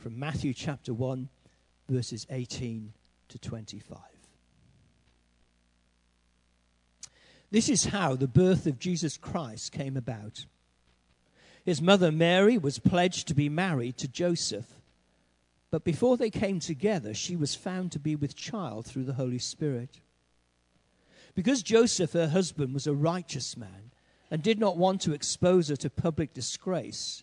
from Matthew chapter 1, verses 18 to 25. This is how the birth of Jesus Christ came about. His mother Mary was pledged to be married to Joseph, but before they came together, she was found to be with child through the Holy Spirit. Because Joseph, her husband, was a righteous man and did not want to expose her to public disgrace,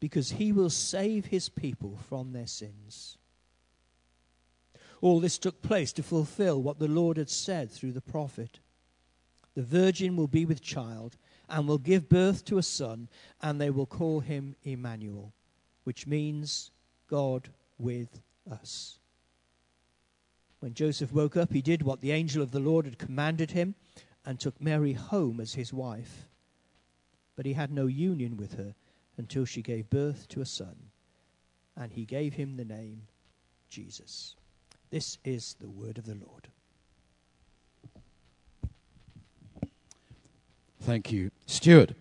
because he will save his people from their sins. All this took place to fulfill what the Lord had said through the prophet. The virgin will be with child and will give birth to a son, and they will call him Emmanuel, which means God with us. When Joseph woke up, he did what the angel of the Lord had commanded him and took Mary home as his wife. But he had no union with her until she gave birth to a son, and he gave him the name Jesus. This is the word of the Lord. Thank you, Stuart.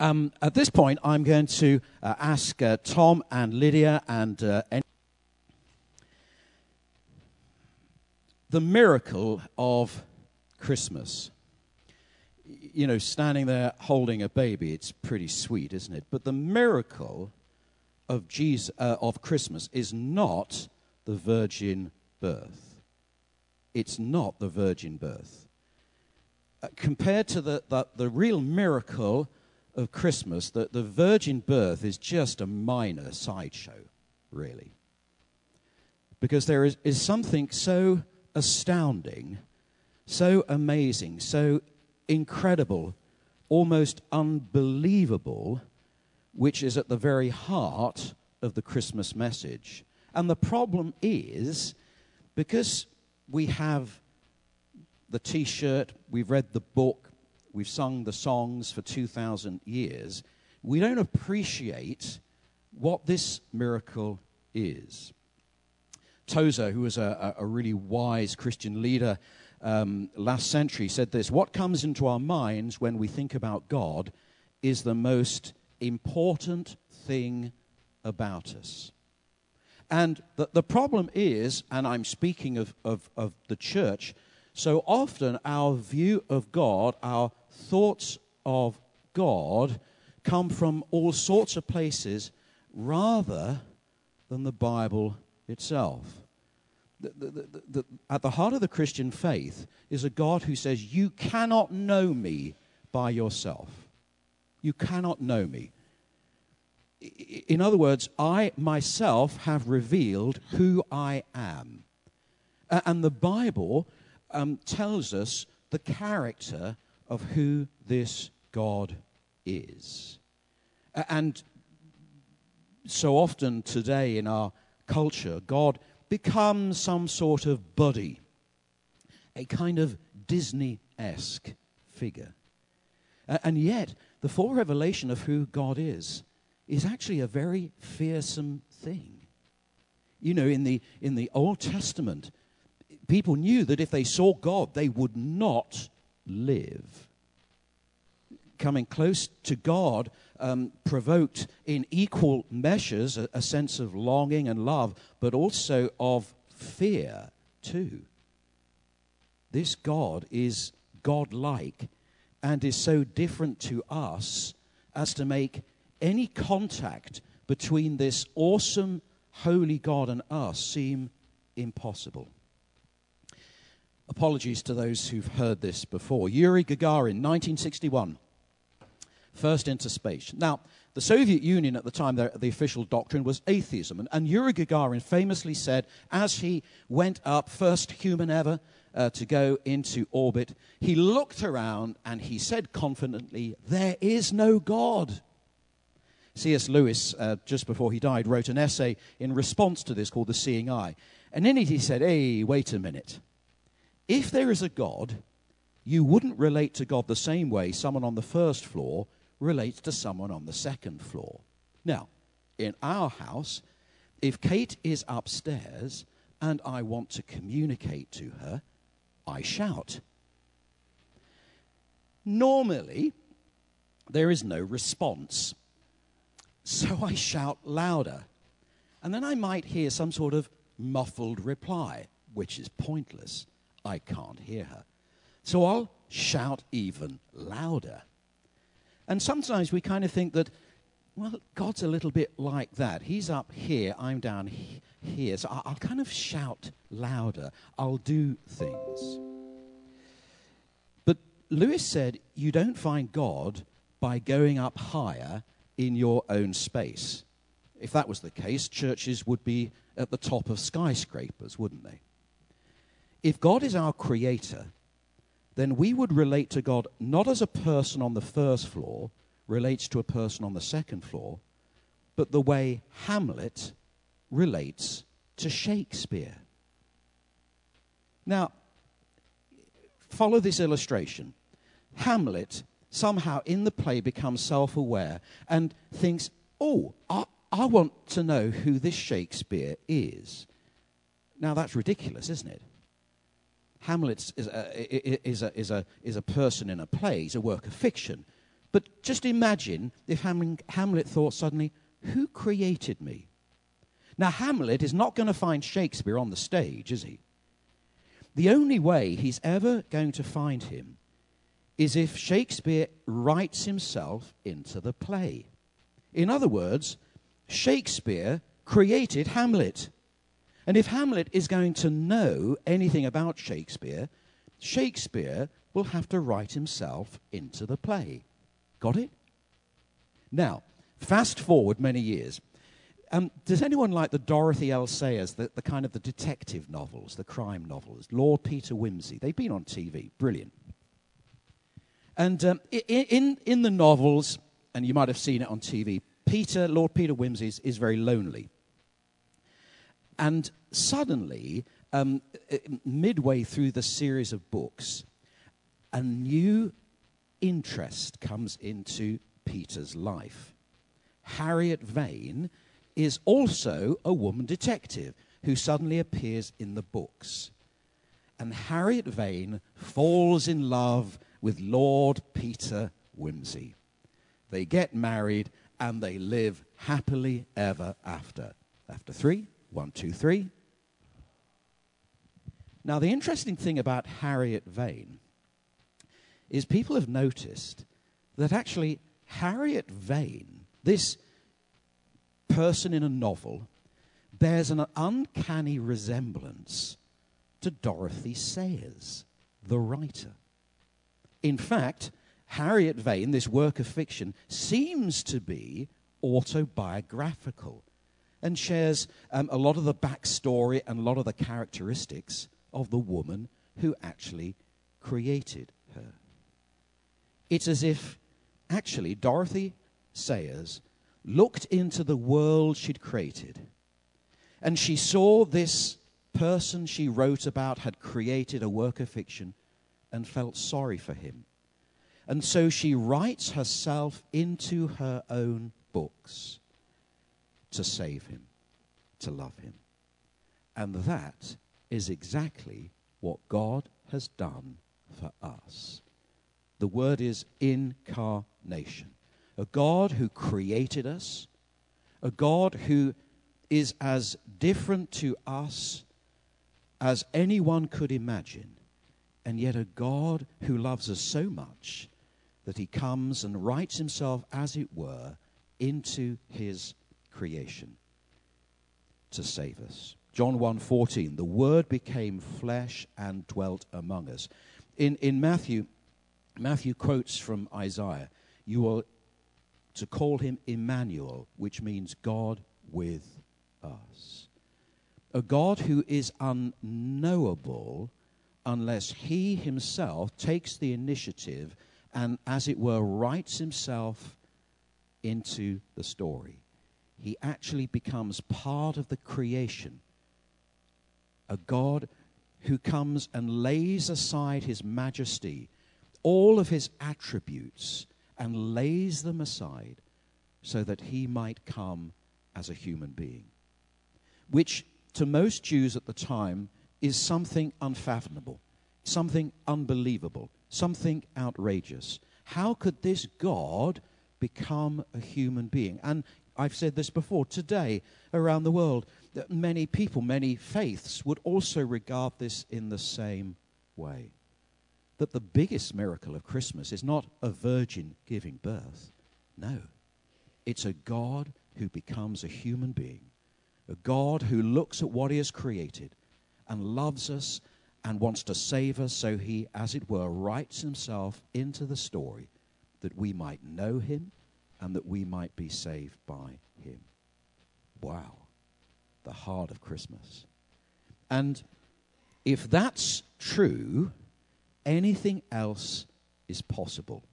Um, at this point, I'm going to uh, ask uh, Tom and Lydia and uh, the miracle of Christmas. You know, standing there holding a baby, it's pretty sweet, isn't it? But the miracle of Jesus uh, of Christmas is not the virgin birth. It's not the virgin birth. Uh, compared to the, the, the, real miracle of Christmas, the, the virgin birth is just a minor sideshow, really. Because there is, is something so astounding, so amazing, so incredible, almost unbelievable, which is at the very heart of the Christmas message. And the problem is because we have the t shirt, we've read the book, we've sung the songs for 2,000 years, we don't appreciate what this miracle is. Tozer, who was a, a really wise Christian leader um, last century, said this What comes into our minds when we think about God is the most important thing about us. And the, the problem is, and I'm speaking of, of, of the church, so often, our view of God, our thoughts of God, come from all sorts of places rather than the Bible itself. The, the, at the heart of the Christian faith is a God who says, You cannot know me by yourself. You cannot know me. In other words, I myself have revealed who I am. And the Bible um, tells us the character of who this God is. And so often today in our culture, God becomes some sort of buddy, a kind of Disney esque figure. And yet, the full revelation of who God is is actually a very fearsome thing. You know, in the, in the Old Testament, people knew that if they saw God, they would not live. Coming close to God um, provoked in equal measures a, a sense of longing and love, but also of fear too. This God is God-like and is so different to us as to make any contact between this awesome, holy God and us seem impossible. Apologies to those who've heard this before. Yuri Gagarin, 1961, first into space. Now, the Soviet Union at the time, the, the official doctrine was atheism. And, and, Yuri Gagarin famously said, as he went up, first human ever uh, to go into orbit, he looked around and he said confidently, There is no God. C.S. Lewis, uh, just before he died, wrote an essay in response to this called The Seeing Eye. And in it he said, Hey, wait a minute. If there is a God, you wouldn't relate to God the same way someone on the first floor relates to someone on the second floor. Now, in our house, if Kate is upstairs and I want to communicate to her, I shout. Normally, there is no response. So I shout louder. And then I might hear some sort of muffled reply, which is pointless. I can't hear her. So I'll shout even louder. And sometimes we kind of think that, well, God's a little bit like that. He's up here, I'm down he- here. So I'll kind of shout louder. I'll do things. But Lewis said, you don't find God by going up higher in your own space. If that was the case, churches would be at the top of skyscrapers, wouldn't they? If God is our creator, then we would relate to God not as a person on the first floor relates to a person on the second floor, but the way Hamlet relates to Shakespeare. Now, follow this illustration. Hamlet somehow in the play becomes self aware and thinks, oh, I, I want to know who this Shakespeare is. Now, that's ridiculous, isn't it? Hamlet is a, is, a, is, a, is a person in a play, he's a work of fiction. But just imagine if Hamlet thought suddenly, who created me? Now, Hamlet is not going to find Shakespeare on the stage, is he? The only way he's ever going to find him is if Shakespeare writes himself into the play. In other words, Shakespeare created Hamlet. And if Hamlet is going to know anything about Shakespeare, Shakespeare will have to write himself into the play. Got it? Now, fast forward many years. Um, does anyone like the Dorothy L. Sayers, the, the kind of the detective novels, the crime novels, Lord Peter Wimsey? They've been on TV. Brilliant. And um, in, in the novels, and you might have seen it on TV, Peter, Lord Peter Wimsey, is, is very lonely. And suddenly, um, uh, midway through the series of books, a new interest comes into Peter's life. Harriet Vane is also a woman detective who suddenly appears in the books. And Harriet Vane falls in love with Lord Peter Wimsey. They get married and they live happily ever after. After three, one, two, three. Now, the interesting thing about Harriet Vane is people have noticed that actually Harriet Vane, this person in a novel, bears an uncanny resemblance to Dorothy Sayers, the writer. In fact, Harriet Vane, this work of fiction, seems to be autobiographical and shares um, a lot of the backstory and a lot of the characteristics of the woman who actually created her. It's as if, actually, Dorothy Sayers looked into the world she'd created and she saw this person she wrote about had created a work of fiction and felt sorry for him. And so she writes herself into her own books to save him, to love him. And that is exactly what God has done for us. The word is incarnation. A God who created us, a God who is as different to us as anyone could imagine and yet a God who loves us so much that he comes and writes himself, as it were, into his creation to save us. John 1:14 the word became flesh and dwelt among us. In in Matthew Matthew quotes from Isaiah you are to call him Emmanuel which means God with us. A God who is unknowable unless he himself takes the initiative and, as it were, writes himself into the story. He actually becomes part of the creation a God who comes and lays aside his majesty, all of his attributes, and lays them aside so that he might come as a human being. Which to most Jews at the time is something unfathomable, something unbelievable, something outrageous. How could this God become a human being? And I've said this before, today around the world, that many people, many faiths would also regard this in the same way. That the biggest miracle of Christmas is not a virgin giving birth. No, it's a God who becomes a human being, a God who looks at what he has created and loves us and wants to save us, so he, as it were, writes himself into the story that we might know him and that we might be saved by him. Wow the heart of Christmas. And if that's true, anything else is possible.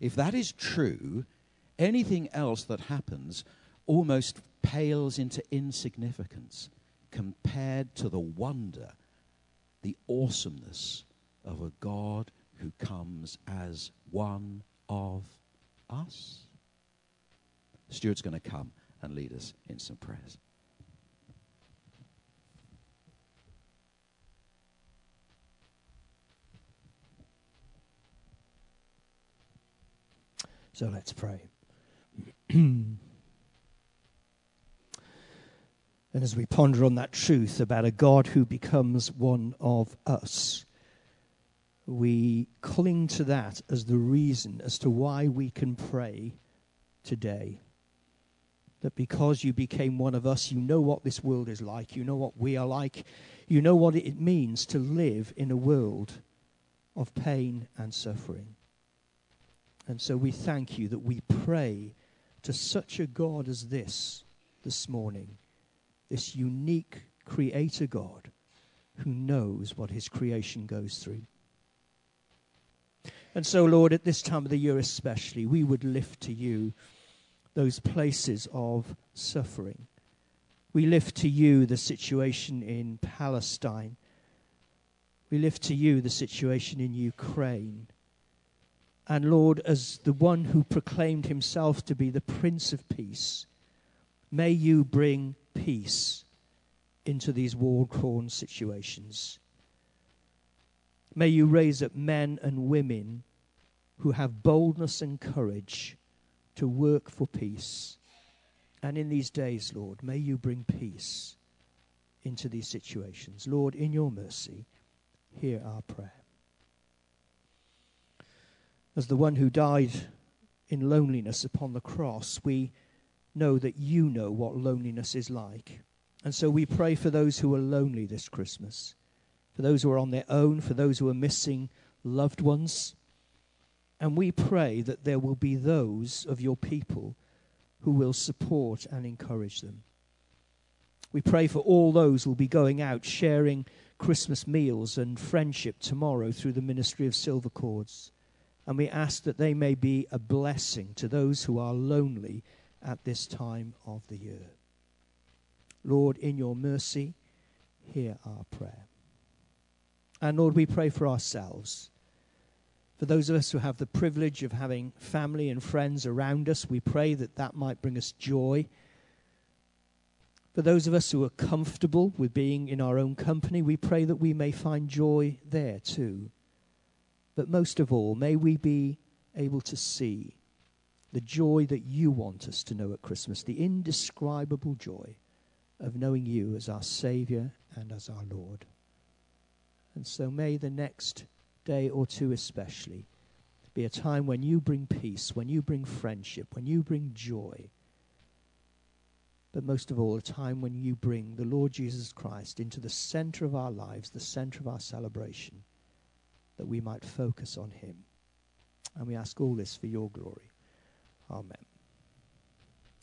If that is true, anything else that happens almost pales into insignificance compared to the wonder, the awesomeness of a God who comes as one of us. Stuart's going to come and lead us in some prayers. So let's pray. and as we ponder on that truth about a God who becomes one of us, we cling to that as the reason as to why we can pray today. That because you became one of us, you know what this world is like, you know what we are like, you know what it means to live in a world of pain and suffering. And so we thank you that we pray to such a God as this this morning, this unique creator God who knows what his creation goes through. And so, Lord, at this time of the year especially, we would lift to you those places of suffering. We lift to you the situation in Palestine. We lift to you the situation in Ukraine. And Lord, as the one who proclaimed himself to be the Prince of Peace, may you bring peace into these war torn situations. May you raise up men and women who have boldness and courage to work for peace. And in these days, Lord, may you bring peace into these situations. Lord, in your mercy, hear our prayer as the one who died in loneliness upon the cross, we know that you know what loneliness is like. And so we pray for those who are lonely this Christmas, for those who are on their own, for those who are missing loved ones. And we pray that there will be those of your people who will support and encourage them. We pray for all those who will be going out sharing Christmas meals and friendship tomorrow through the ministry of Silver Cords. And we ask that they may be a blessing to those who are lonely at this time of the year. Lord, in your mercy, hear our prayer. And Lord, we pray for ourselves. For those of us who have the privilege of having family and friends around us, we pray that that might bring us joy. For those of us who are comfortable with being in our own company, we pray that we may find joy there too. But most of all, may we be able to see the joy that you want us to know at Christmas, the indescribable joy of knowing you as our Savior and as our Lord. And so may the next day or two, especially, be a time when you bring peace, when you bring friendship, when you bring joy. But most of all, a time when you bring the Lord Jesus Christ into the center of our lives, the center of our celebration that we might focus on him. And we ask all this for your glory. Amen.